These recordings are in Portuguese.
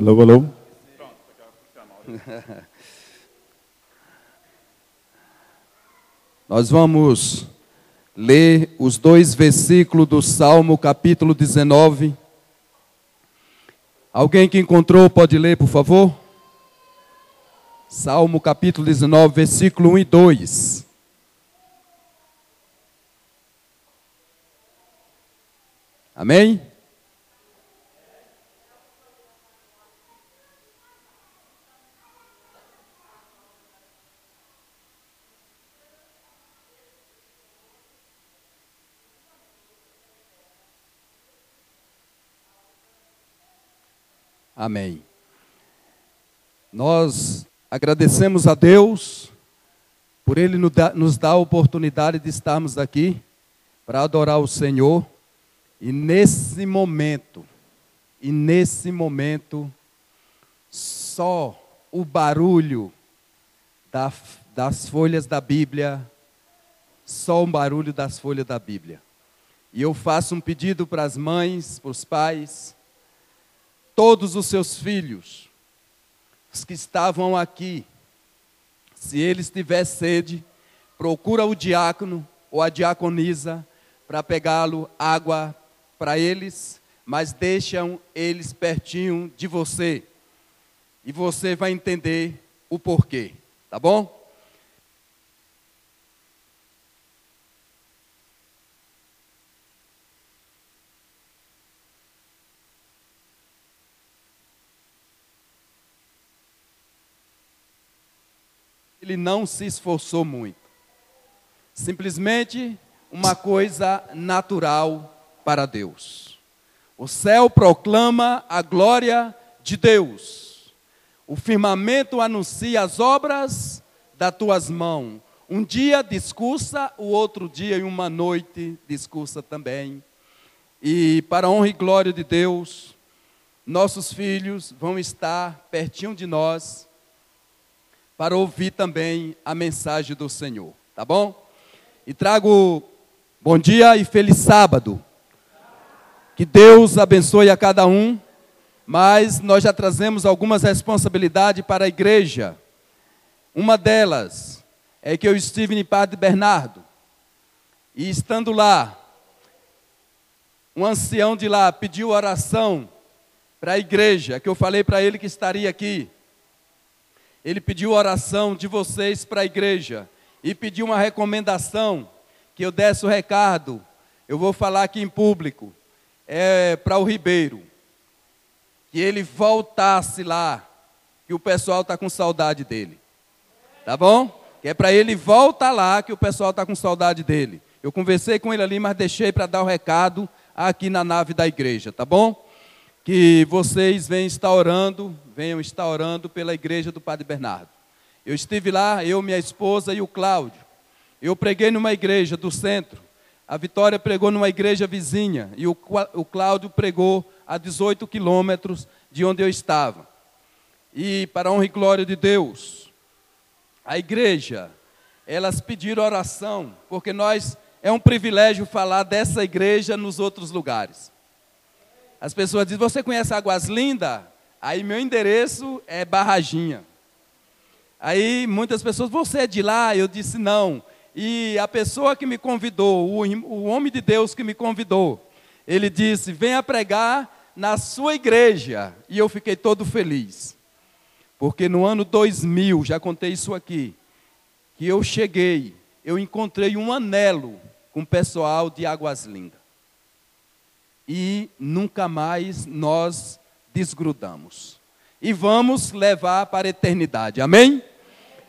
Alô, alô. Nós vamos ler os dois versículos do Salmo, capítulo 19. Alguém que encontrou pode ler, por favor? Salmo, capítulo 19, versículo 1 e 2. Amém? Amém. Nós agradecemos a Deus por Ele nos dar a oportunidade de estarmos aqui para adorar o Senhor. E nesse momento, e nesse momento, só o barulho da, das folhas da Bíblia, só o barulho das folhas da Bíblia. E eu faço um pedido para as mães, para os pais, todos os seus filhos, os que estavam aqui, se eles tiver sede, procura o diácono ou a diaconisa para pegá-lo água para eles, mas deixam eles pertinho de você. E você vai entender o porquê, tá bom? Ele não se esforçou muito. Simplesmente uma coisa natural para Deus. O céu proclama a glória de Deus. O firmamento anuncia as obras das tuas mãos. Um dia discursa, o outro dia e uma noite discursa também. E para a honra e glória de Deus, nossos filhos vão estar pertinho de nós para ouvir também a mensagem do Senhor, tá bom? E trago bom dia e feliz sábado que Deus abençoe a cada um, mas nós já trazemos algumas responsabilidades para a igreja. Uma delas é que eu estive em Padre Bernardo, e estando lá, um ancião de lá pediu oração para a igreja, que eu falei para ele que estaria aqui. Ele pediu oração de vocês para a igreja e pediu uma recomendação que eu desse o recado. Eu vou falar aqui em público é, para o Ribeiro, que ele voltasse lá, que o pessoal está com saudade dele. Tá bom? Que é para ele voltar lá, que o pessoal está com saudade dele. Eu conversei com ele ali, mas deixei para dar o recado aqui na nave da igreja, tá bom? Que vocês venham estar orando, venham estar orando pela igreja do Padre Bernardo. Eu estive lá, eu, minha esposa e o Cláudio. Eu preguei numa igreja do centro, a Vitória pregou numa igreja vizinha e o, o Cláudio pregou a 18 quilômetros de onde eu estava. E para a honra e glória de Deus, a igreja, elas pediram oração, porque nós é um privilégio falar dessa igreja nos outros lugares. As pessoas dizem: Você conhece Águas Lindas? Aí meu endereço é Barraginha. Aí muitas pessoas: Você é de lá? Eu disse: Não. E a pessoa que me convidou, o, o homem de Deus que me convidou, ele disse: Venha pregar na sua igreja. E eu fiquei todo feliz. Porque no ano 2000, já contei isso aqui, que eu cheguei, eu encontrei um anelo com o pessoal de Águas Lindas. E nunca mais nós desgrudamos. E vamos levar para a eternidade. Amém?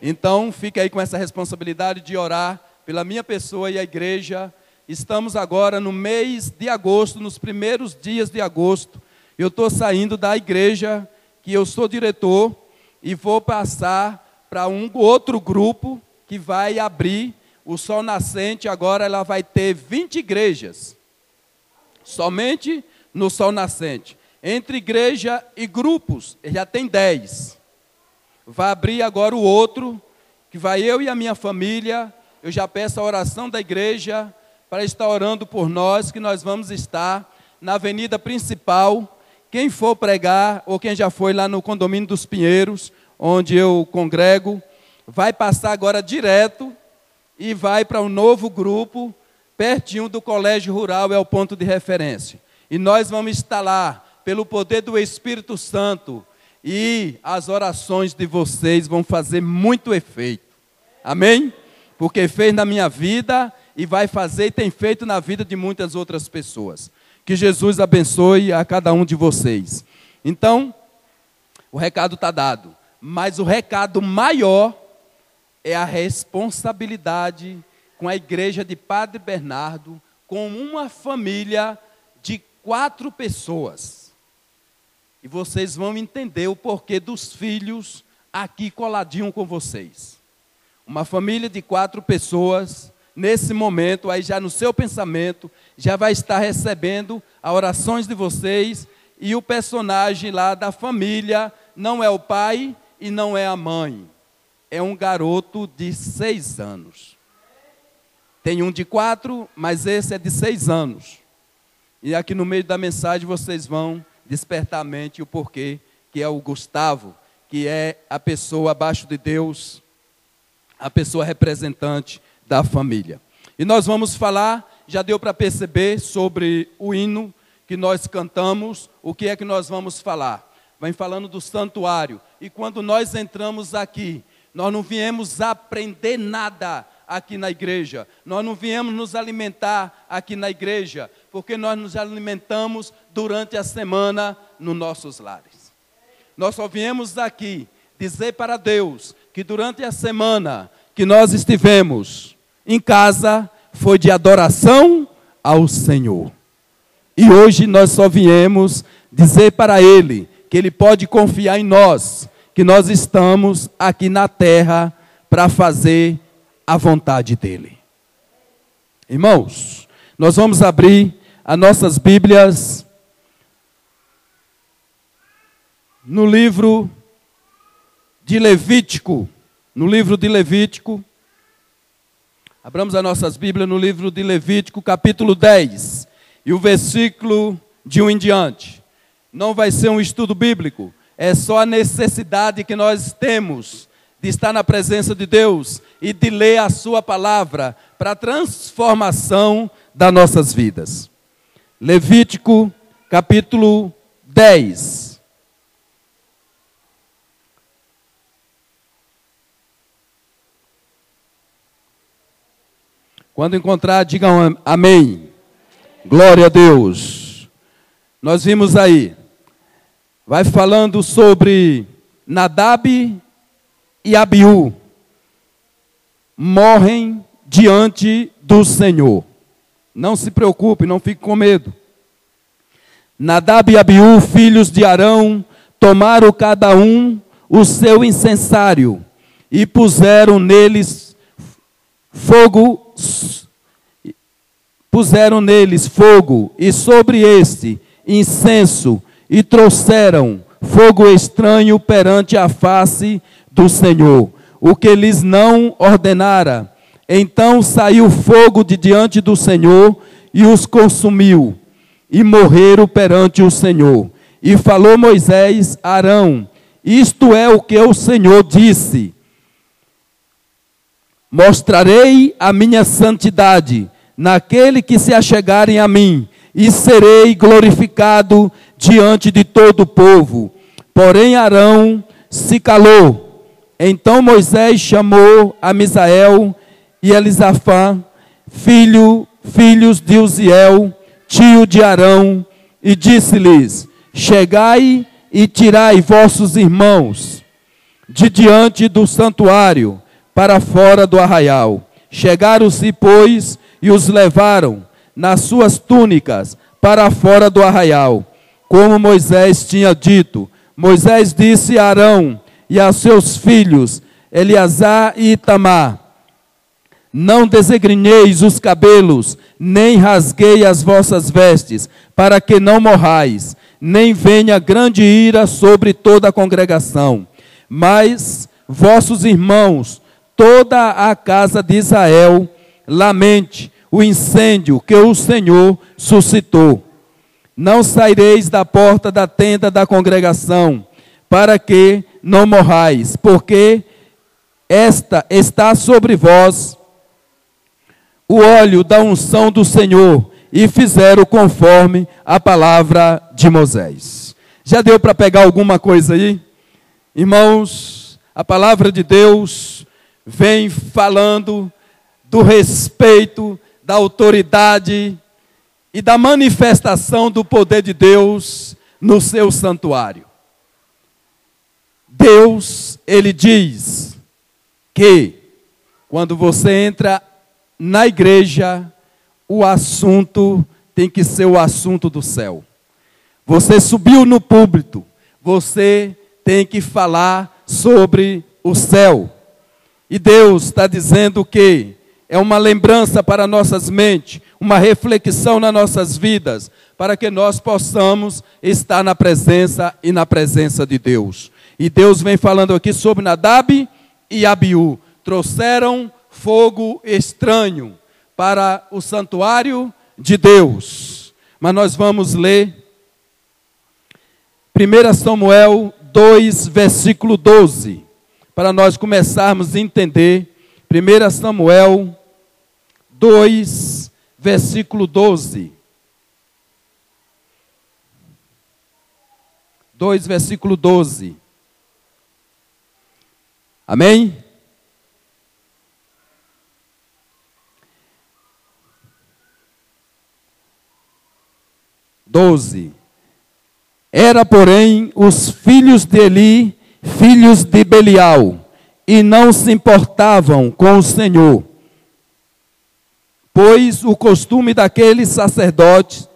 Então, fique aí com essa responsabilidade de orar pela minha pessoa e a igreja. Estamos agora no mês de agosto, nos primeiros dias de agosto. Eu estou saindo da igreja que eu sou diretor e vou passar para um outro grupo que vai abrir o Sol Nascente. Agora ela vai ter 20 igrejas, somente no Sol Nascente. Entre igreja e grupos, já tem 10 vai abrir agora o outro, que vai eu e a minha família. Eu já peço a oração da igreja para estar orando por nós, que nós vamos estar na avenida principal, Quem for pregar, ou quem já foi lá no condomínio dos Pinheiros, onde eu congrego, vai passar agora direto e vai para um novo grupo, pertinho do colégio rural, é o ponto de referência. E nós vamos estar lá, pelo poder do Espírito Santo, e as orações de vocês vão fazer muito efeito. Amém? Porque fez na minha vida e vai fazer e tem feito na vida de muitas outras pessoas. Que Jesus abençoe a cada um de vocês. Então, o recado está dado. Mas o recado maior é a responsabilidade com a igreja de Padre Bernardo, com uma família de quatro pessoas. E vocês vão entender o porquê dos filhos aqui coladinho com vocês. Uma família de quatro pessoas, nesse momento, aí já no seu pensamento, já vai estar recebendo as orações de vocês e o personagem lá da família não é o pai, e não é a mãe, é um garoto de seis anos. Tem um de quatro, mas esse é de seis anos. E aqui no meio da mensagem vocês vão despertar a mente o porquê, que é o Gustavo, que é a pessoa abaixo de Deus, a pessoa representante da família. E nós vamos falar, já deu para perceber, sobre o hino que nós cantamos, o que é que nós vamos falar vem falando do santuário. E quando nós entramos aqui, nós não viemos aprender nada aqui na igreja. Nós não viemos nos alimentar aqui na igreja, porque nós nos alimentamos durante a semana nos nossos lares. Nós só viemos aqui dizer para Deus que durante a semana que nós estivemos em casa foi de adoração ao Senhor. E hoje nós só viemos dizer para Ele que Ele pode confiar em nós, que nós estamos aqui na terra para fazer a vontade dEle. Irmãos, nós vamos abrir as nossas Bíblias no livro de Levítico, no livro de Levítico. Abramos as nossas Bíblias no livro de Levítico, capítulo 10, e o versículo de um em diante não vai ser um estudo bíblico, é só a necessidade que nós temos de estar na presença de Deus e de ler a Sua palavra para a transformação das nossas vidas. Levítico, capítulo 10. Quando encontrar, digam amém. Glória a Deus. Nós vimos aí vai falando sobre Nadab e Abiú. Morrem diante do Senhor. Não se preocupe, não fique com medo. Nadab e Abiú, filhos de Arão, tomaram cada um o seu incensário e puseram neles fogo, puseram neles fogo, e sobre este incenso e trouxeram fogo estranho perante a face do Senhor, o que lhes não ordenara. Então saiu fogo de diante do Senhor e os consumiu, e morreram perante o Senhor. E falou Moisés a Arão: Isto é o que o Senhor disse: Mostrarei a minha santidade naquele que se achegarem a mim, e serei glorificado diante de todo o povo. Porém, Arão se calou. Então Moisés chamou a Misael e Elisafã, filho, filhos de Uziel, tio de Arão, e disse-lhes: Chegai e tirai vossos irmãos de diante do santuário para fora do arraial. Chegaram-se, pois, e os levaram nas suas túnicas para fora do arraial como Moisés tinha dito. Moisés disse a Arão e a seus filhos, Eleazar e Itamar: Não desegrinheis os cabelos, nem rasguei as vossas vestes, para que não morrais, nem venha grande ira sobre toda a congregação. Mas vossos irmãos, toda a casa de Israel, lamente o incêndio que o Senhor suscitou Não saireis da porta da tenda da congregação, para que não morrais, porque esta está sobre vós o óleo da unção do Senhor, e fizeram conforme a palavra de Moisés. Já deu para pegar alguma coisa aí? Irmãos, a palavra de Deus vem falando do respeito, da autoridade e da manifestação do poder de Deus no seu santuário. Deus, ele diz que quando você entra na igreja, o assunto tem que ser o assunto do céu. Você subiu no púlpito, você tem que falar sobre o céu. E Deus está dizendo que é uma lembrança para nossas mentes, uma reflexão nas nossas vidas, para que nós possamos estar na presença e na presença de Deus. E Deus vem falando aqui sobre Nadab e Abiú. Trouxeram fogo estranho para o santuário de Deus. Mas nós vamos ler 1 Samuel 2, versículo 12, para nós começarmos a entender 1 Samuel 2, versículo 12. 2, versículo 12. Amém? 12. Era, porém, os filhos de Eli, filhos de Belial, e não se importavam com o Senhor. Pois o costume daqueles sacerdotes,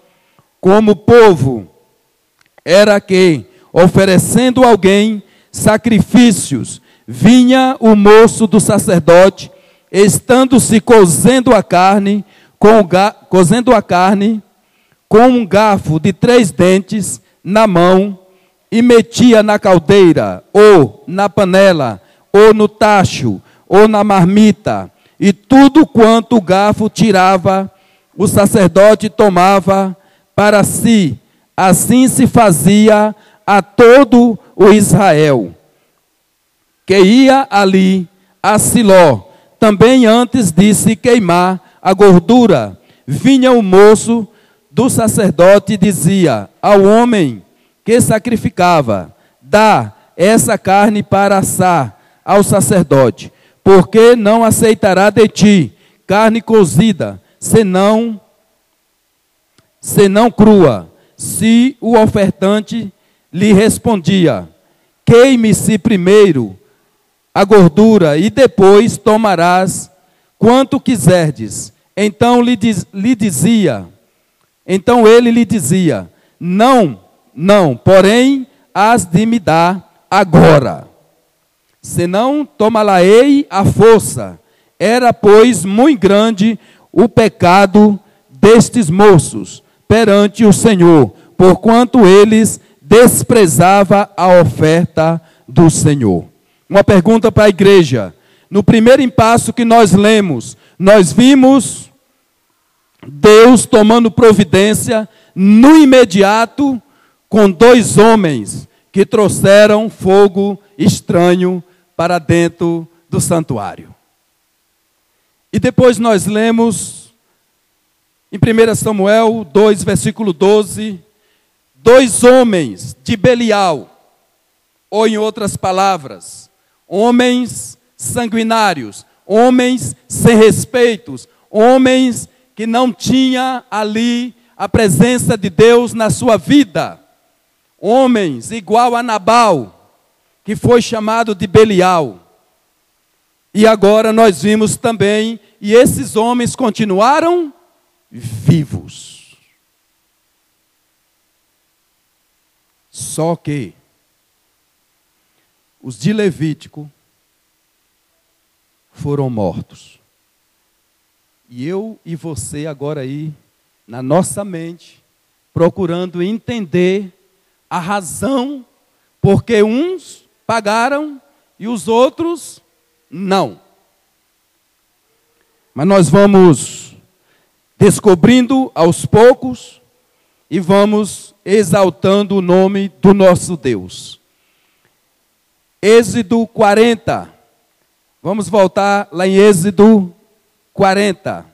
como povo, era que, oferecendo alguém sacrifícios, vinha o moço do sacerdote, estando-se cozendo a carne, com cozendo a carne, com um garfo de três dentes na mão e metia na caldeira, ou na panela, ou no tacho, ou na marmita, e tudo quanto o garfo tirava, o sacerdote tomava para si. Assim se fazia a todo o Israel, que ia ali a Siló, também antes de se queimar a gordura, vinha o moço do sacerdote dizia ao homem que sacrificava: Dá essa carne para assar ao sacerdote, porque não aceitará de ti carne cozida, senão senão crua. Se o ofertante lhe respondia: Queime-se primeiro a gordura e depois tomarás quanto quiserdes. Então lhe, diz, lhe dizia: então ele lhe dizia: Não, não, porém, has de me dar agora. Senão tomá-la-ei à força. Era, pois, muito grande o pecado destes moços perante o Senhor, porquanto eles desprezava a oferta do Senhor. Uma pergunta para a igreja. No primeiro passo que nós lemos, nós vimos Deus tomando providência no imediato com dois homens que trouxeram fogo estranho para dentro do santuário. E depois nós lemos em 1 Samuel 2, versículo 12, dois homens de Belial, ou em outras palavras, homens sanguinários, homens sem respeitos, homens que não tinha ali a presença de Deus na sua vida. Homens igual a Nabal, que foi chamado de Belial. E agora nós vimos também, e esses homens continuaram vivos. Só que os de Levítico foram mortos. E eu e você agora aí, na nossa mente, procurando entender a razão porque uns pagaram e os outros não. Mas nós vamos descobrindo aos poucos e vamos exaltando o nome do nosso Deus. Êxodo 40. Vamos voltar lá em Êxodo 40.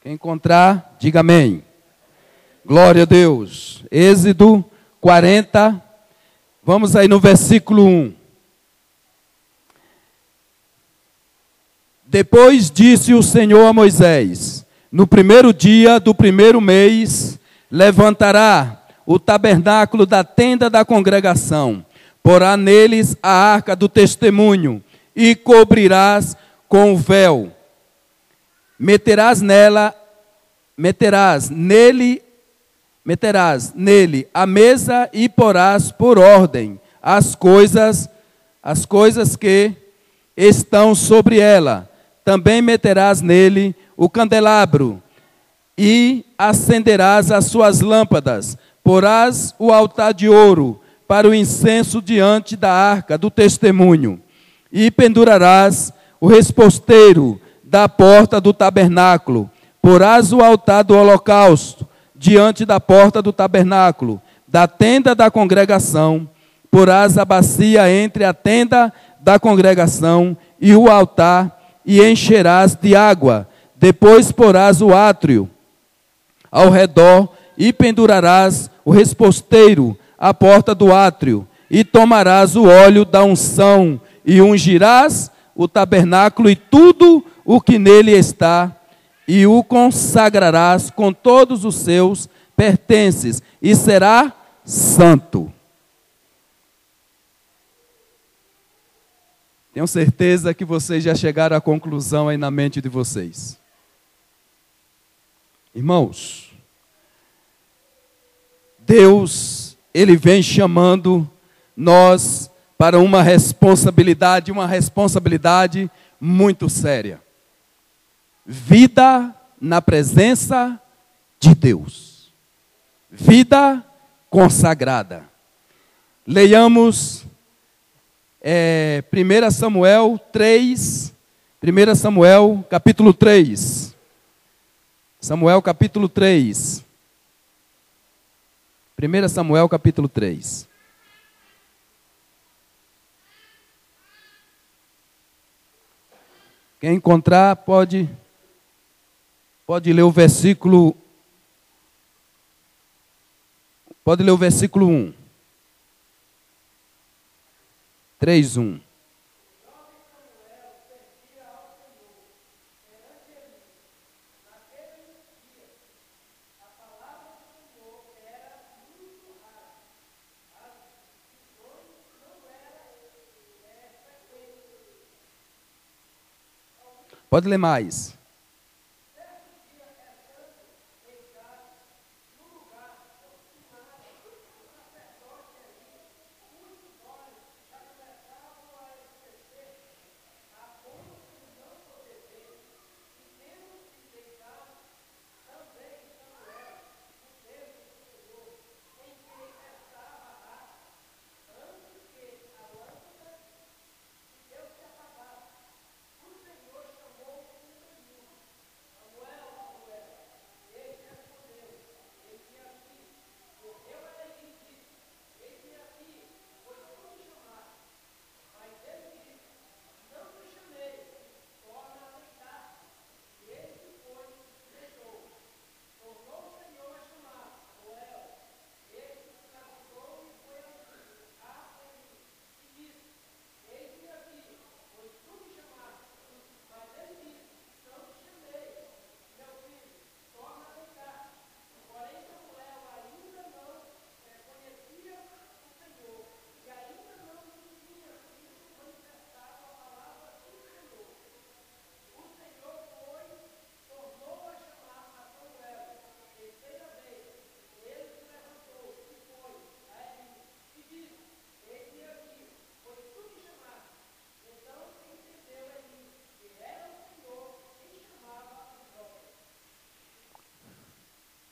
Quem encontrar, diga amém. Glória a Deus. Êxodo 40. Vamos aí no versículo 1. Depois disse o Senhor a Moisés: No primeiro dia do primeiro mês, levantará o tabernáculo da tenda da congregação, porá neles a arca do testemunho, e cobrirás com o véu meterás nela, meterás nele, meterás nele a mesa e porás por ordem as coisas, as coisas que estão sobre ela. Também meterás nele o candelabro e acenderás as suas lâmpadas. Porás o altar de ouro para o incenso diante da arca do testemunho e pendurarás o resposteiro da porta do tabernáculo. Porás o altar do holocausto diante da porta do tabernáculo, da tenda da congregação. Porás a bacia entre a tenda da congregação e o altar, e encherás de água. Depois porás o átrio ao redor e pendurarás o resposteiro à porta do átrio, e tomarás o óleo da unção e ungirás o tabernáculo e tudo o que nele está, e o consagrarás com todos os seus pertences, e será santo. Tenho certeza que vocês já chegaram à conclusão aí na mente de vocês. Irmãos, Deus, Ele vem chamando nós para uma responsabilidade, uma responsabilidade muito séria vida na presença de Deus. Vida consagrada. Leiamos é, 1 Samuel 3, 1 Samuel capítulo 3. Samuel capítulo 3. 1 Samuel capítulo 3. Quem encontrar pode Pode ler o versículo. Pode ler o versículo 1. 3, Pode ler mais.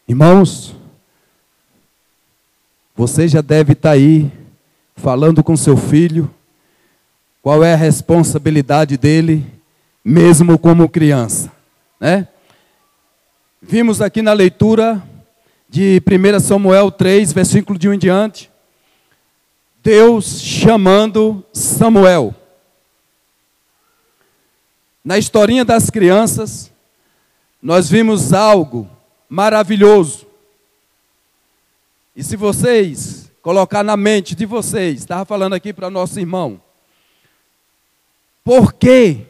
Irmãos, você já deve estar tá aí falando com seu filho, qual é a responsabilidade dele, mesmo como criança, né? Vimos aqui na leitura de 1 Samuel 3, versículo de 1 em diante, Deus chamando Samuel. Na historinha das crianças, nós vimos algo maravilhoso. E se vocês colocar na mente de vocês, estava falando aqui para nosso irmão, por que,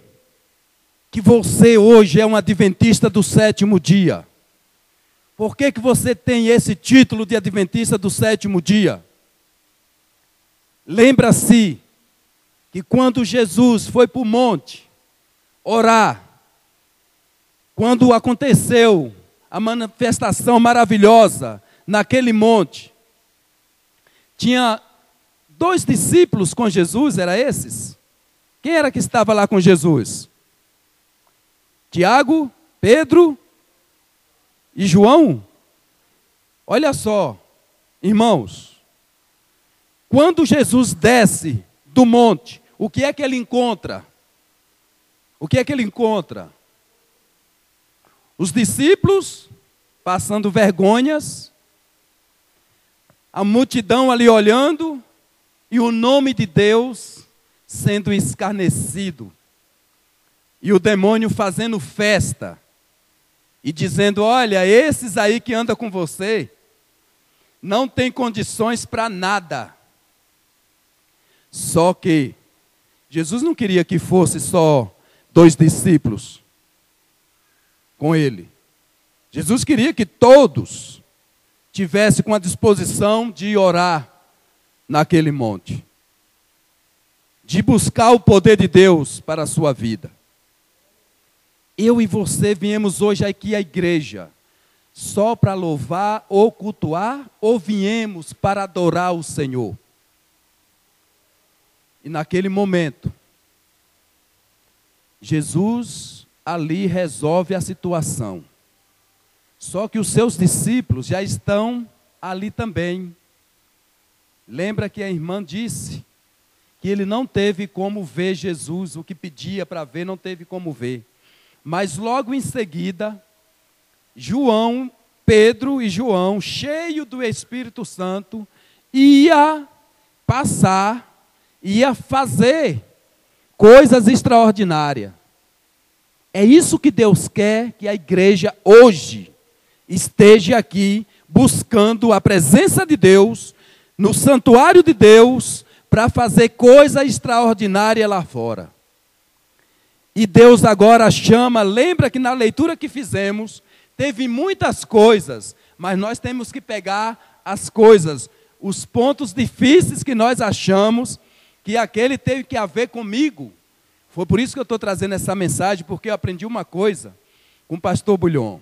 que você hoje é um adventista do sétimo dia? Por que, que você tem esse título de adventista do sétimo dia? Lembra-se que quando Jesus foi para o monte orar, quando aconteceu a manifestação maravilhosa naquele monte, tinha dois discípulos com Jesus, era esses? Quem era que estava lá com Jesus? Tiago, Pedro e João? Olha só, irmãos, quando Jesus desce do monte, o que é que ele encontra? O que é que ele encontra? Os discípulos passando vergonhas, a multidão ali olhando e o nome de Deus sendo escarnecido. E o demônio fazendo festa e dizendo: Olha, esses aí que andam com você não tem condições para nada. Só que Jesus não queria que fosse só dois discípulos com ele. Jesus queria que todos tivessem com a disposição de orar naquele monte, de buscar o poder de Deus para a sua vida eu e você viemos hoje aqui à igreja só para louvar ou cultuar, ou viemos para adorar o Senhor? E naquele momento, Jesus ali resolve a situação. Só que os seus discípulos já estão ali também. Lembra que a irmã disse que ele não teve como ver Jesus, o que pedia para ver, não teve como ver. Mas logo em seguida, João, Pedro e João, cheio do Espírito Santo, ia passar, ia fazer coisas extraordinárias. É isso que Deus quer que a igreja hoje esteja aqui buscando a presença de Deus, no santuário de Deus, para fazer coisa extraordinária lá fora. E Deus agora chama, lembra que na leitura que fizemos, teve muitas coisas, mas nós temos que pegar as coisas, os pontos difíceis que nós achamos que aquele teve que haver comigo. Foi por isso que eu estou trazendo essa mensagem, porque eu aprendi uma coisa com o pastor Bulhon.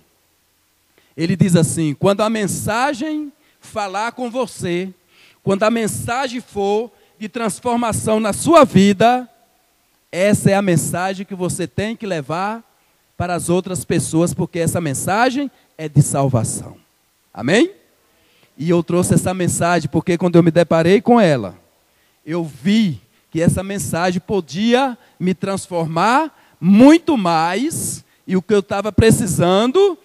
Ele diz assim: quando a mensagem falar com você, quando a mensagem for de transformação na sua vida, essa é a mensagem que você tem que levar para as outras pessoas, porque essa mensagem é de salvação. Amém? E eu trouxe essa mensagem porque quando eu me deparei com ela, eu vi que essa mensagem podia me transformar muito mais e o que eu estava precisando,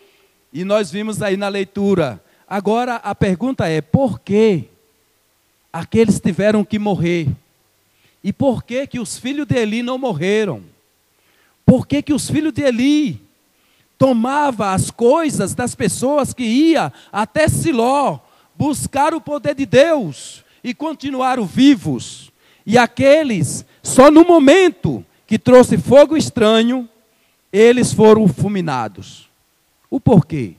e nós vimos aí na leitura. Agora a pergunta é: por que aqueles tiveram que morrer? E por que que os filhos de Eli não morreram? Por que que os filhos de Eli tomavam as coisas das pessoas que ia até Siló buscar o poder de Deus e continuaram vivos? E aqueles, só no momento que trouxe fogo estranho, eles foram fulminados. O porquê?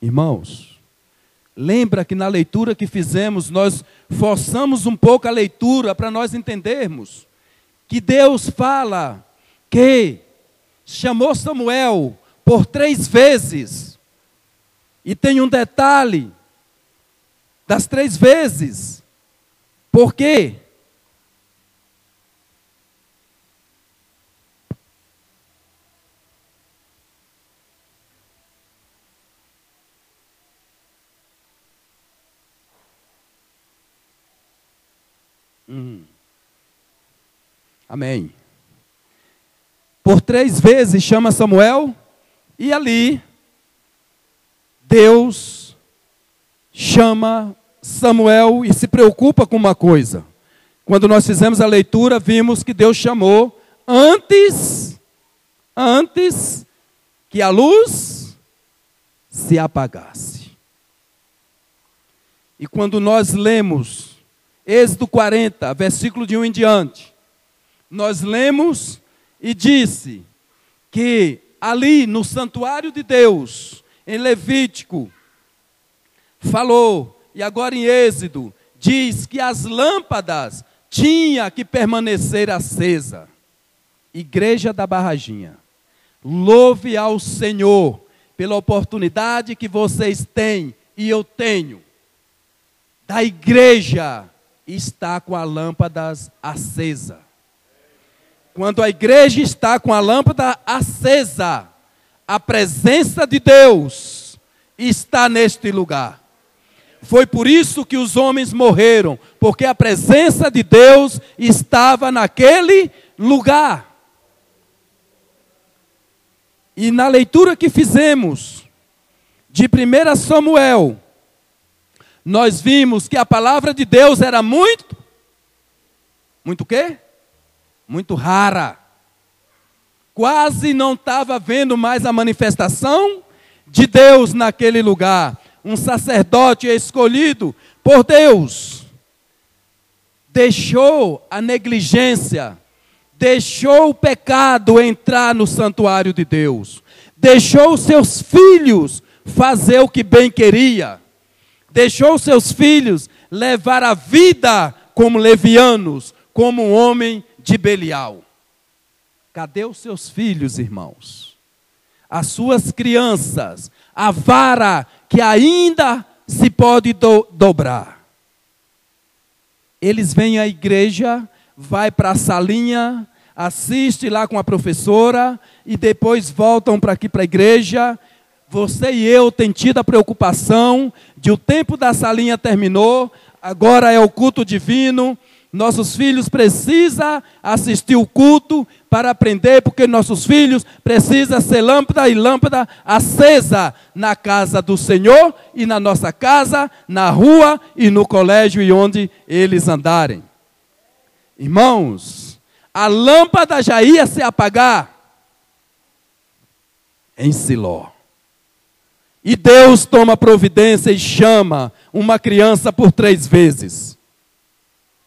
Irmãos, Lembra que na leitura que fizemos, nós forçamos um pouco a leitura para nós entendermos que Deus fala que chamou Samuel por três vezes. E tem um detalhe das três vezes. Por quê? Hum. Amém. Por três vezes chama Samuel e ali Deus chama Samuel e se preocupa com uma coisa. Quando nós fizemos a leitura, vimos que Deus chamou antes, antes que a luz se apagasse. E quando nós lemos Êxodo 40, versículo de 1 em diante, nós lemos e disse que ali no santuário de Deus, em Levítico, falou, e agora em Êxodo, diz que as lâmpadas tinha que permanecer acesa. Igreja da Barraginha, louve ao Senhor pela oportunidade que vocês têm e eu tenho da igreja está com a lâmpada acesa. Quando a igreja está com a lâmpada acesa, a presença de Deus está neste lugar. Foi por isso que os homens morreram, porque a presença de Deus estava naquele lugar. E na leitura que fizemos de 1 Samuel, nós vimos que a palavra de Deus era muito, muito o quê? muito rara. Quase não estava vendo mais a manifestação de Deus naquele lugar. Um sacerdote escolhido por Deus deixou a negligência, deixou o pecado entrar no santuário de Deus, deixou seus filhos fazer o que bem queria, deixou seus filhos levar a vida como levianos, como um homem de Belial. Cadê os seus filhos, irmãos? As suas crianças, a vara que ainda se pode do dobrar. Eles vêm à igreja, vai para a salinha, assiste lá com a professora e depois voltam para aqui para a igreja. Você e eu tem tido a preocupação de o tempo da salinha terminou, agora é o culto divino, nossos filhos precisam assistir o culto para aprender, porque nossos filhos precisam ser lâmpada e lâmpada acesa na casa do Senhor e na nossa casa, na rua e no colégio e onde eles andarem. Irmãos, a lâmpada já ia se apagar em Siló. E Deus toma providência e chama uma criança por três vezes.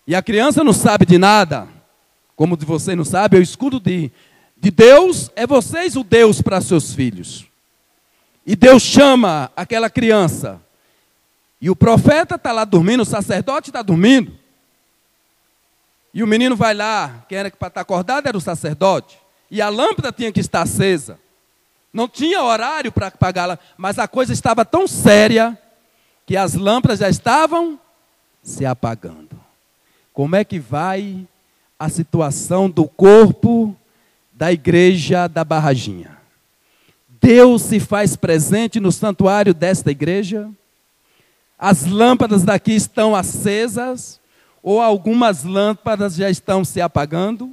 E a criança não sabe de nada, como você não sabe, o escudo de, de Deus é vocês o Deus para seus filhos. E Deus chama aquela criança. E o profeta está lá dormindo, o sacerdote está dormindo. E o menino vai lá, quem era para estar acordado era o sacerdote. E a lâmpada tinha que estar acesa. Não tinha horário para apagá-la, mas a coisa estava tão séria que as lâmpadas já estavam se apagando. Como é que vai a situação do corpo da igreja da Barraginha? Deus se faz presente no santuário desta igreja? As lâmpadas daqui estão acesas? Ou algumas lâmpadas já estão se apagando?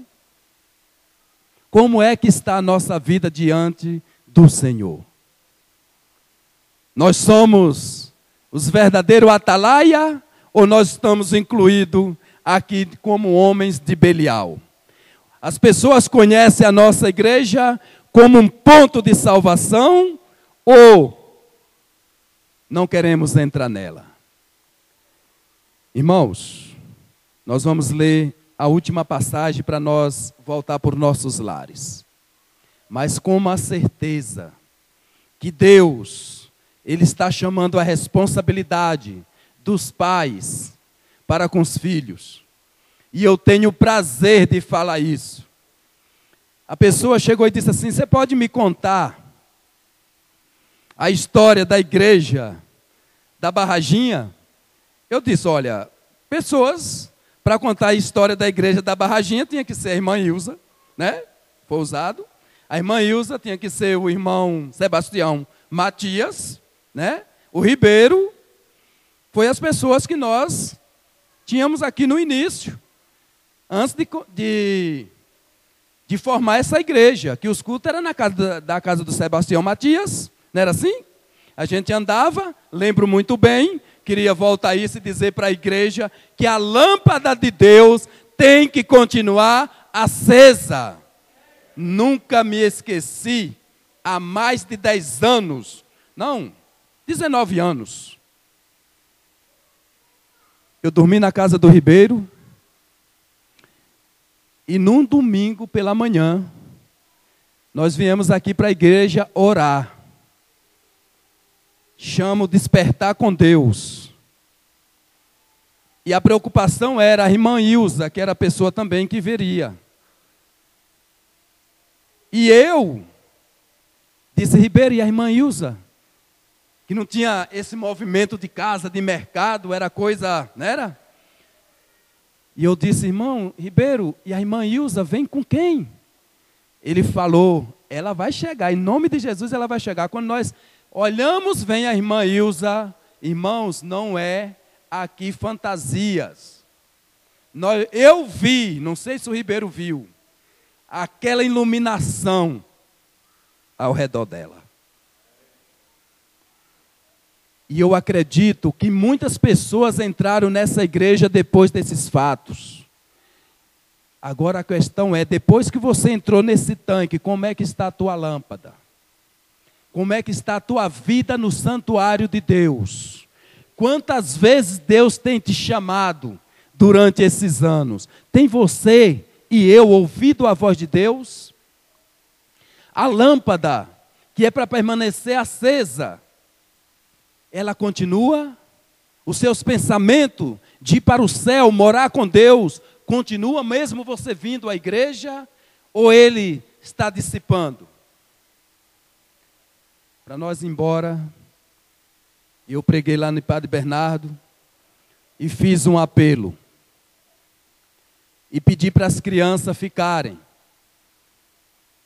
Como é que está a nossa vida diante do Senhor? Nós somos os verdadeiros atalaia ou nós estamos incluídos aqui como homens de Belial. As pessoas conhecem a nossa igreja como um ponto de salvação ou não queremos entrar nela. Irmãos, nós vamos ler a última passagem para nós voltar por nossos lares. Mas com uma certeza que Deus, Ele está chamando a responsabilidade dos pais para com os filhos. E eu tenho o prazer de falar isso. A pessoa chegou e disse assim: Você pode me contar a história da igreja da Barraginha? Eu disse: Olha, pessoas, para contar a história da igreja da Barraginha, tinha que ser a irmã Ilza, né? Foi usado. A irmã Ilza tinha que ser o irmão Sebastião Matias, né? O Ribeiro. Foi as pessoas que nós tínhamos aqui no início. antes de, de, de formar essa igreja, que os cultos eram na casa da casa do Sebastião Matias, não era assim? A gente andava, lembro muito bem, queria voltar isso e dizer para a igreja que a lâmpada de Deus tem que continuar acesa. Nunca me esqueci, há mais de 10 anos, não, 19 anos. Eu dormi na casa do Ribeiro, e num domingo pela manhã, nós viemos aqui para a igreja orar. Chamo despertar com Deus. E a preocupação era a irmã Ilza, que era a pessoa também que veria. E eu disse, Ribeiro, e a irmã Ilza? Que não tinha esse movimento de casa, de mercado, era coisa, não era? E eu disse, irmão Ribeiro, e a irmã Ilza vem com quem? Ele falou, ela vai chegar, em nome de Jesus ela vai chegar. Quando nós olhamos, vem a irmã Ilza, irmãos, não é aqui fantasias. Eu vi, não sei se o Ribeiro viu, aquela iluminação ao redor dela. E eu acredito que muitas pessoas entraram nessa igreja depois desses fatos. Agora a questão é: depois que você entrou nesse tanque, como é que está a tua lâmpada? Como é que está a tua vida no santuário de Deus? Quantas vezes Deus tem te chamado durante esses anos? Tem você e eu ouvido a voz de Deus? A lâmpada, que é para permanecer acesa, ela continua, os seus pensamentos de ir para o céu, morar com Deus, continua mesmo você vindo à igreja, ou ele está dissipando? Para nós ir embora, eu preguei lá no Padre Bernardo e fiz um apelo. E pedi para as crianças ficarem.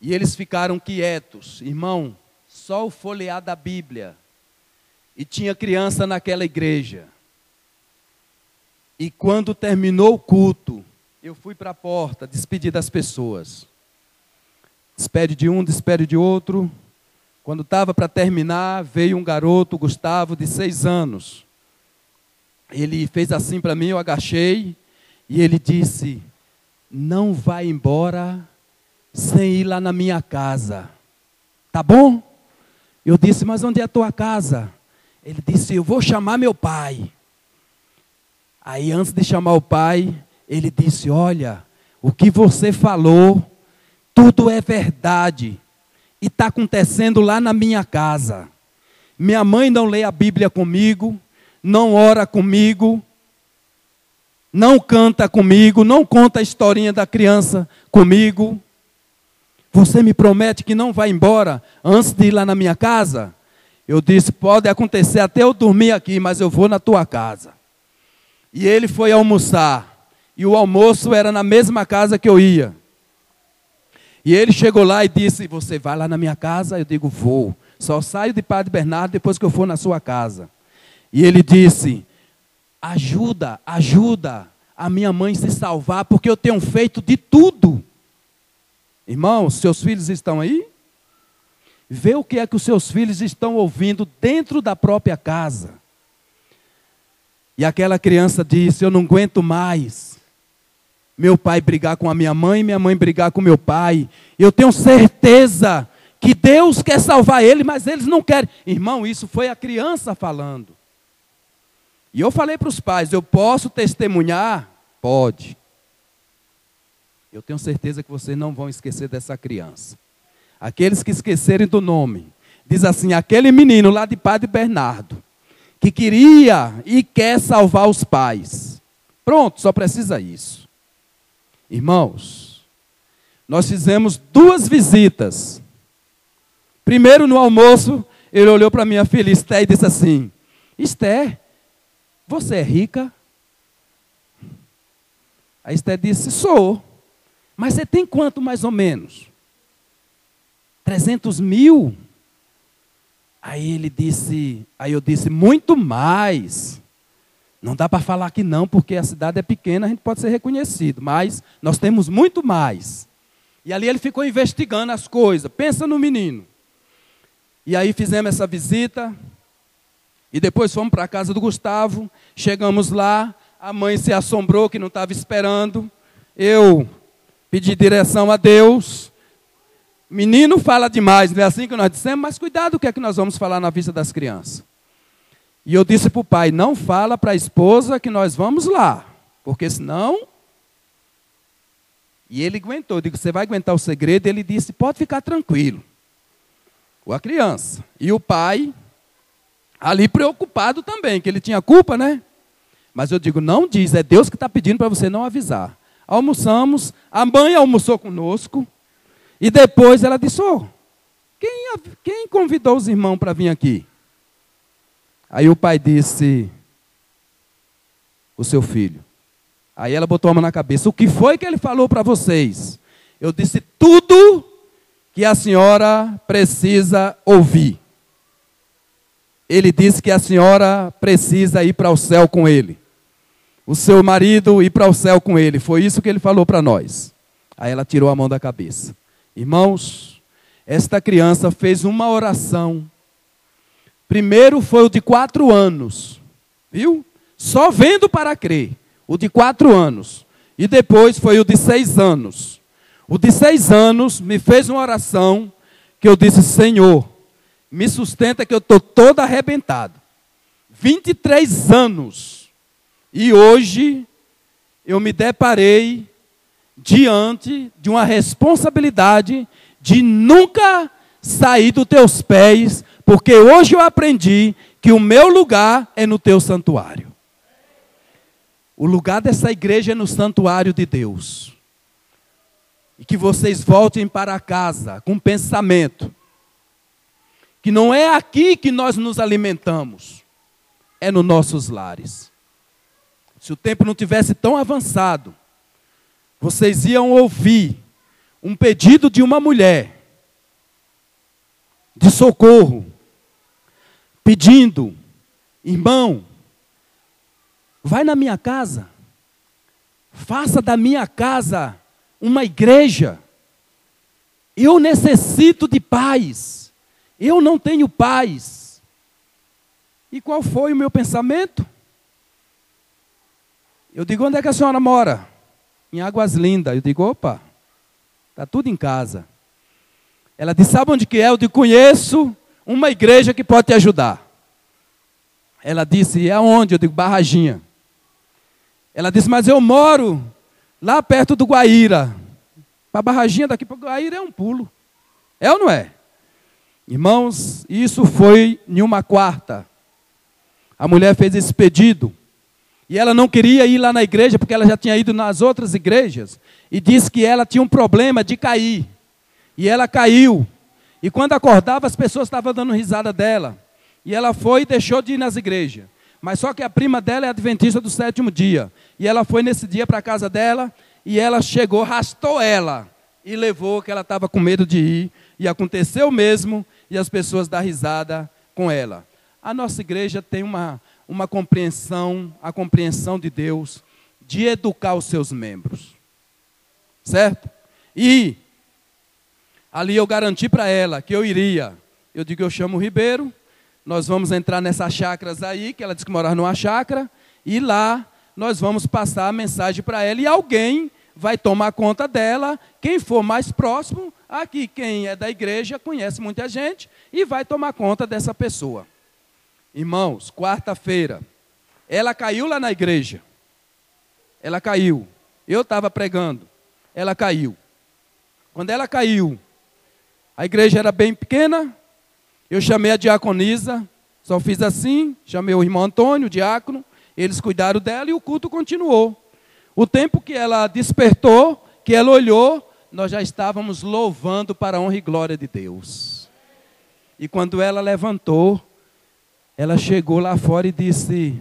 E eles ficaram quietos. Irmão, só o folhear da Bíblia e tinha criança naquela igreja. E quando terminou o culto, eu fui para a porta despedir das pessoas. Despede de um, despede de outro. Quando estava para terminar, veio um garoto, Gustavo, de seis anos. Ele fez assim para mim, eu agachei, e ele disse: Não vai embora sem ir lá na minha casa. Tá bom? Eu disse: Mas onde é a tua casa? Ele disse: Eu vou chamar meu pai. Aí, antes de chamar o pai, ele disse: Olha, o que você falou, tudo é verdade. E está acontecendo lá na minha casa. Minha mãe não lê a Bíblia comigo, não ora comigo, não canta comigo, não conta a historinha da criança comigo. Você me promete que não vai embora antes de ir lá na minha casa? Eu disse: pode acontecer até eu dormir aqui, mas eu vou na tua casa. E ele foi almoçar. E o almoço era na mesma casa que eu ia. E ele chegou lá e disse: Você vai lá na minha casa? Eu digo: Vou. Só saio de Padre Bernardo depois que eu for na sua casa. E ele disse: Ajuda, ajuda a minha mãe se salvar, porque eu tenho feito de tudo. Irmãos, seus filhos estão aí? Vê o que é que os seus filhos estão ouvindo dentro da própria casa. E aquela criança disse: Eu não aguento mais. Meu pai brigar com a minha mãe, minha mãe brigar com meu pai. Eu tenho certeza que Deus quer salvar ele, mas eles não querem. Irmão, isso foi a criança falando. E eu falei para os pais: Eu posso testemunhar? Pode. Eu tenho certeza que vocês não vão esquecer dessa criança. Aqueles que esquecerem do nome. Diz assim: aquele menino lá de Padre Bernardo, que queria e quer salvar os pais. Pronto, só precisa isso. Irmãos, nós fizemos duas visitas. Primeiro no almoço, ele olhou para minha filha Esté e disse assim: Esté, você é rica? A Esté disse: Sou. Mas você tem quanto mais ou menos? 300 mil? Aí ele disse, aí eu disse, muito mais. Não dá para falar que não, porque a cidade é pequena, a gente pode ser reconhecido, mas nós temos muito mais. E ali ele ficou investigando as coisas. Pensa no menino. E aí fizemos essa visita. E depois fomos para a casa do Gustavo. Chegamos lá. A mãe se assombrou que não estava esperando. Eu pedi direção a Deus. Menino fala demais, não é assim que nós dissemos? Mas cuidado o que é que nós vamos falar na vista das crianças. E eu disse para o pai: não fala para a esposa que nós vamos lá, porque senão. E ele aguentou. Eu digo: você vai aguentar o segredo? Ele disse: pode ficar tranquilo. Com a criança. E o pai, ali preocupado também, que ele tinha culpa, né? Mas eu digo: não diz, é Deus que está pedindo para você não avisar. Almoçamos, a mãe almoçou conosco, e depois ela disse: oh, quem, quem convidou os irmãos para vir aqui? Aí o pai disse: O seu filho. Aí ela botou a mão na cabeça: O que foi que ele falou para vocês? Eu disse: Tudo que a senhora precisa ouvir. Ele disse que a senhora precisa ir para o céu com ele. O seu marido ir para o céu com ele. Foi isso que ele falou para nós. Aí ela tirou a mão da cabeça. Irmãos, esta criança fez uma oração Primeiro foi o de quatro anos, viu? Só vendo para crer. O de quatro anos. E depois foi o de seis anos. O de seis anos me fez uma oração que eu disse: Senhor, me sustenta que eu estou todo arrebentado. 23 anos. E hoje eu me deparei diante de uma responsabilidade de nunca sair dos teus pés porque hoje eu aprendi que o meu lugar é no teu santuário. O lugar dessa igreja é no santuário de Deus. E que vocês voltem para casa com pensamento que não é aqui que nós nos alimentamos, é nos nossos lares. Se o tempo não tivesse tão avançado, vocês iam ouvir um pedido de uma mulher de socorro pedindo: irmão, vai na minha casa, faça da minha casa uma igreja. Eu necessito de paz, eu não tenho paz. E qual foi o meu pensamento? Eu digo: onde é que a senhora mora? Em Águas Lindas. Eu digo: opa, está tudo em casa. Ela disse: sabe onde que é? Eu digo: conheço uma igreja que pode te ajudar. Ela disse: E aonde? Eu digo: Barraginha. Ela disse: Mas eu moro lá perto do Guaíra. Para Barraginha daqui para Guaíra é um pulo. É ou não é? Irmãos, isso foi em uma quarta. A mulher fez esse pedido. E ela não queria ir lá na igreja, porque ela já tinha ido nas outras igrejas. E disse que ela tinha um problema de cair. E ela caiu. E quando acordava, as pessoas estavam dando risada dela. E ela foi e deixou de ir nas igrejas. Mas só que a prima dela é adventista do sétimo dia. E ela foi nesse dia para a casa dela e ela chegou, arrastou ela e levou que ela estava com medo de ir. E aconteceu mesmo e as pessoas dão risada com ela. A nossa igreja tem uma, uma compreensão, a compreensão de Deus de educar os seus membros. Certo? E Ali eu garanti para ela que eu iria. Eu digo, eu chamo o Ribeiro, nós vamos entrar nessas chacras aí, que ela disse que morava numa chácara, e lá nós vamos passar a mensagem para ela e alguém vai tomar conta dela. Quem for mais próximo, aqui quem é da igreja conhece muita gente e vai tomar conta dessa pessoa. Irmãos, quarta-feira, ela caiu lá na igreja. Ela caiu. Eu estava pregando. Ela caiu. Quando ela caiu, a igreja era bem pequena. Eu chamei a diaconisa, só fiz assim, chamei o irmão Antônio, o diácono, eles cuidaram dela e o culto continuou. O tempo que ela despertou, que ela olhou, nós já estávamos louvando para a honra e glória de Deus. E quando ela levantou, ela chegou lá fora e disse: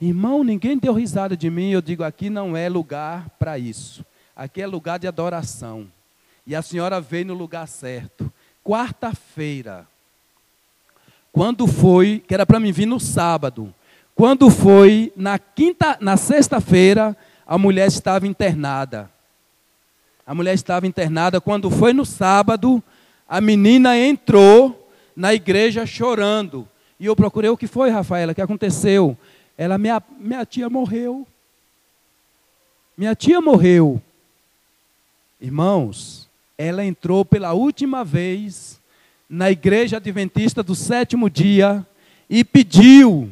Irmão, ninguém deu risada de mim. Eu digo: aqui não é lugar para isso. Aqui é lugar de adoração. E a senhora veio no lugar certo. Quarta-feira, quando foi, que era para mim vir no sábado, Quando foi na quinta, na sexta-feira, a mulher estava internada. A mulher estava internada. Quando foi no sábado, a menina entrou na igreja chorando. E eu procurei o que foi, Rafaela, o que aconteceu? Ela, minha, minha tia morreu. Minha tia morreu. Irmãos, ela entrou pela última vez na igreja adventista do sétimo dia e pediu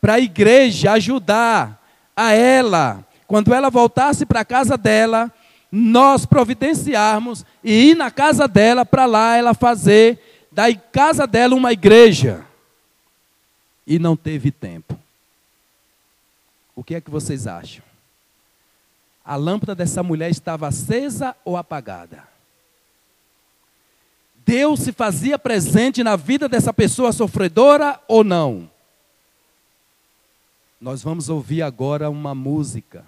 para a igreja ajudar a ela, quando ela voltasse para a casa dela, nós providenciarmos e ir na casa dela para lá ela fazer da casa dela uma igreja. E não teve tempo. O que é que vocês acham? A lâmpada dessa mulher estava acesa ou apagada? Deus se fazia presente na vida dessa pessoa sofredora ou não? Nós vamos ouvir agora uma música.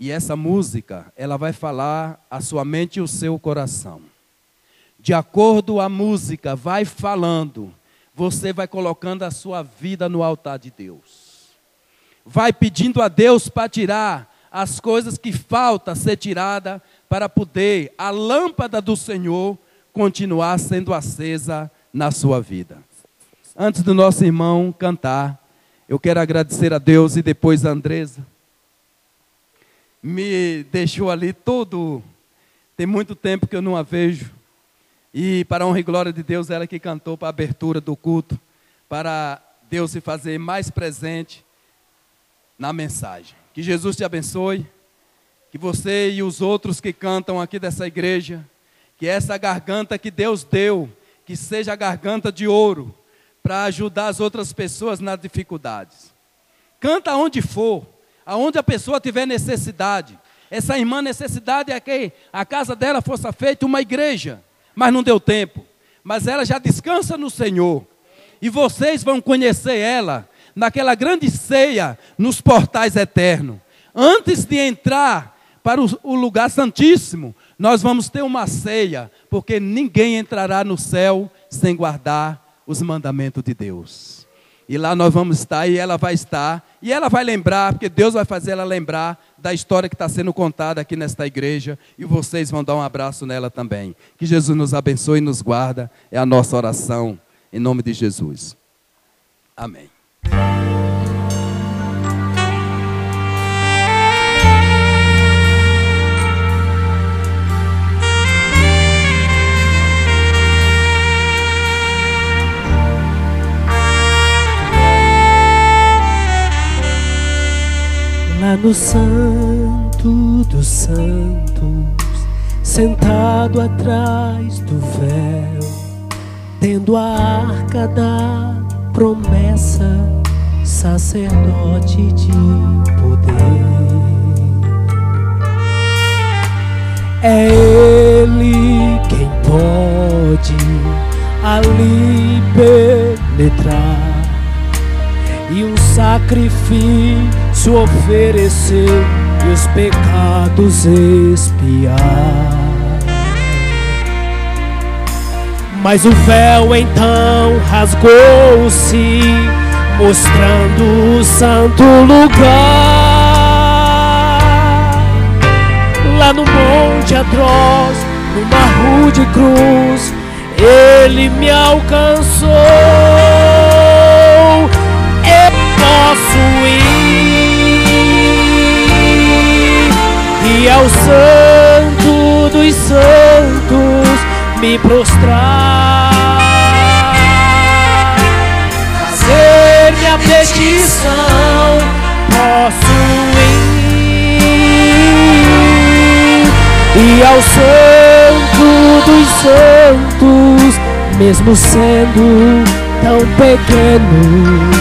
E essa música, ela vai falar a sua mente e o seu coração. De acordo a música vai falando, você vai colocando a sua vida no altar de Deus. Vai pedindo a Deus para tirar as coisas que falta ser tirada para poder a lâmpada do Senhor continuar sendo acesa na sua vida. Antes do nosso irmão cantar, eu quero agradecer a Deus e depois a Andresa. Me deixou ali todo. Tem muito tempo que eu não a vejo. E para a honra e glória de Deus, ela que cantou para a abertura do culto, para Deus se fazer mais presente na mensagem. Que Jesus te abençoe que você e os outros que cantam aqui dessa igreja, que essa garganta que Deus deu, que seja a garganta de ouro, para ajudar as outras pessoas nas dificuldades. Canta onde for, aonde a pessoa tiver necessidade. Essa irmã necessidade é que a casa dela fosse feita uma igreja, mas não deu tempo. Mas ela já descansa no Senhor. E vocês vão conhecer ela naquela grande ceia nos portais eternos. Antes de entrar para o lugar santíssimo, nós vamos ter uma ceia, porque ninguém entrará no céu sem guardar os mandamentos de Deus. E lá nós vamos estar e ela vai estar, e ela vai lembrar, porque Deus vai fazer ela lembrar da história que está sendo contada aqui nesta igreja, e vocês vão dar um abraço nela também. Que Jesus nos abençoe e nos guarda, é a nossa oração, em nome de Jesus. Amém. No Santo dos Santos, sentado atrás do véu, tendo a arca da promessa, sacerdote de poder. É Ele quem pode ali penetrar e um sacrifício oferecer e os pecados expiar. Mas o véu então rasgou-se, mostrando o santo lugar. Lá no monte atroz, numa rude cruz, ele me alcançou posso ir e ao Santo dos Santos me prostrar, fazer minha petição. Posso ir e ao Santo dos Santos, mesmo sendo tão pequeno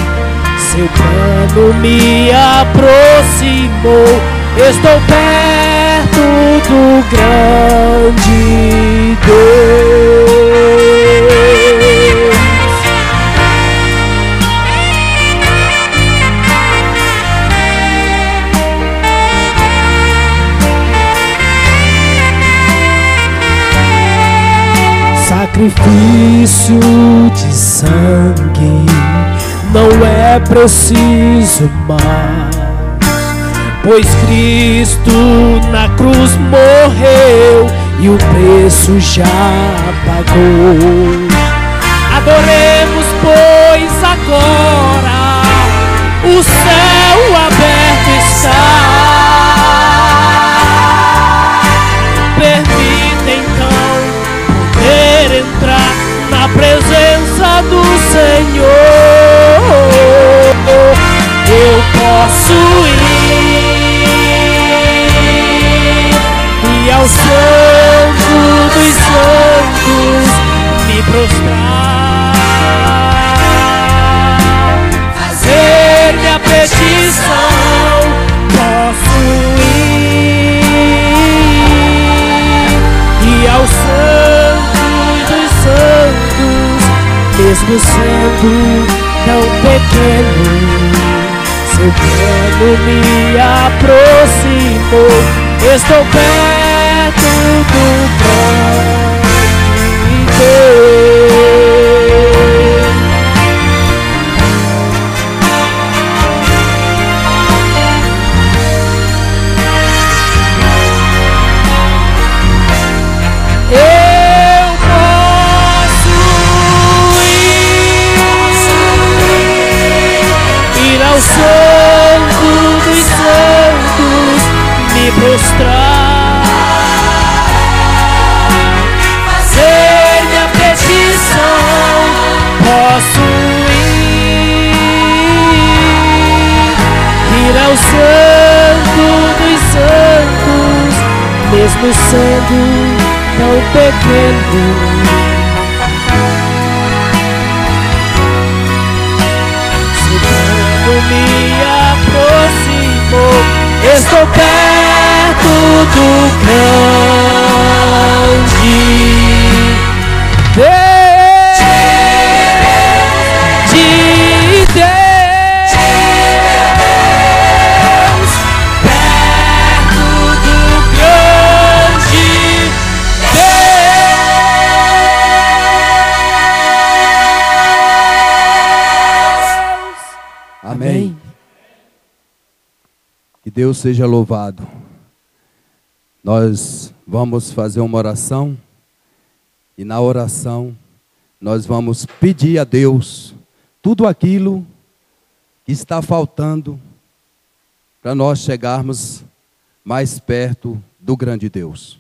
seu plano me aproximou. Estou perto do grande Deus. Sacrifício de sangue não é preciso mais, pois Cristo na cruz morreu e o preço já pagou. Adoremos, pois agora o céu aberto está. Permita então poder entrar na presença do Senhor. Eu posso ir e ao Santo dos Santos me prostrar, fazer minha petição. Posso ir e ao Santo dos Santos, mesmo sendo tão pequeno. Seu plano me aproximou. Estou perto do grande Deus. Ir ao Santo dos Santos, mesmo sendo tão pequeno. Plano me aproximou. Estou perto do grande Deus seja louvado. Nós vamos fazer uma oração e na oração nós vamos pedir a Deus tudo aquilo que está faltando para nós chegarmos mais perto do grande Deus.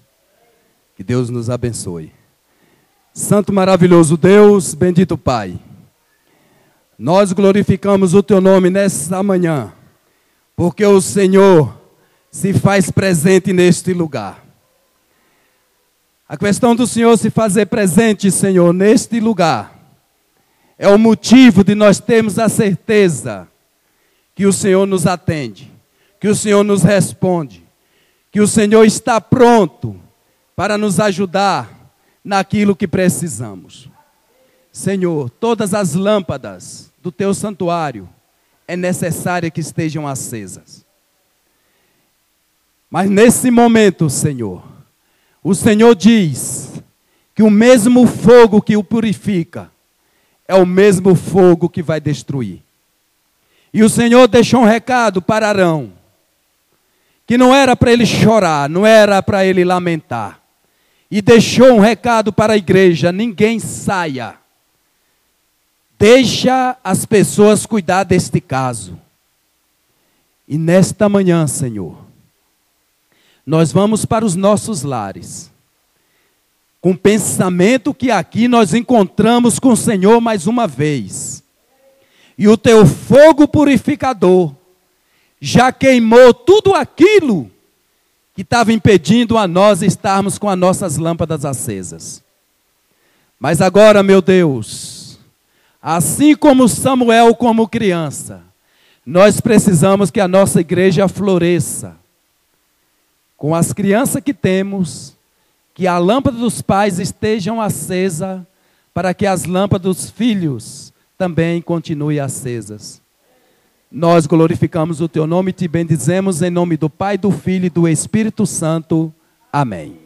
Que Deus nos abençoe. Santo maravilhoso Deus, bendito Pai. Nós glorificamos o teu nome nesta manhã, porque o Senhor se faz presente neste lugar. A questão do Senhor se fazer presente, Senhor, neste lugar, é o motivo de nós termos a certeza que o Senhor nos atende, que o Senhor nos responde, que o Senhor está pronto para nos ajudar naquilo que precisamos. Senhor, todas as lâmpadas do teu santuário é necessário que estejam acesas. Mas nesse momento, Senhor, o Senhor diz que o mesmo fogo que o purifica é o mesmo fogo que vai destruir. E o Senhor deixou um recado para Arão, que não era para ele chorar, não era para ele lamentar. E deixou um recado para a igreja: ninguém saia. Deixa as pessoas cuidar deste caso. E nesta manhã, Senhor, nós vamos para os nossos lares, com o pensamento que aqui nós encontramos com o Senhor mais uma vez. E o teu fogo purificador já queimou tudo aquilo que estava impedindo a nós estarmos com as nossas lâmpadas acesas. Mas agora, meu Deus, assim como Samuel, como criança, nós precisamos que a nossa igreja floresça. Com as crianças que temos, que a lâmpada dos pais estejam acesa, para que as lâmpadas dos filhos também continuem acesas. Nós glorificamos o teu nome e te bendizemos em nome do Pai, do Filho e do Espírito Santo. Amém.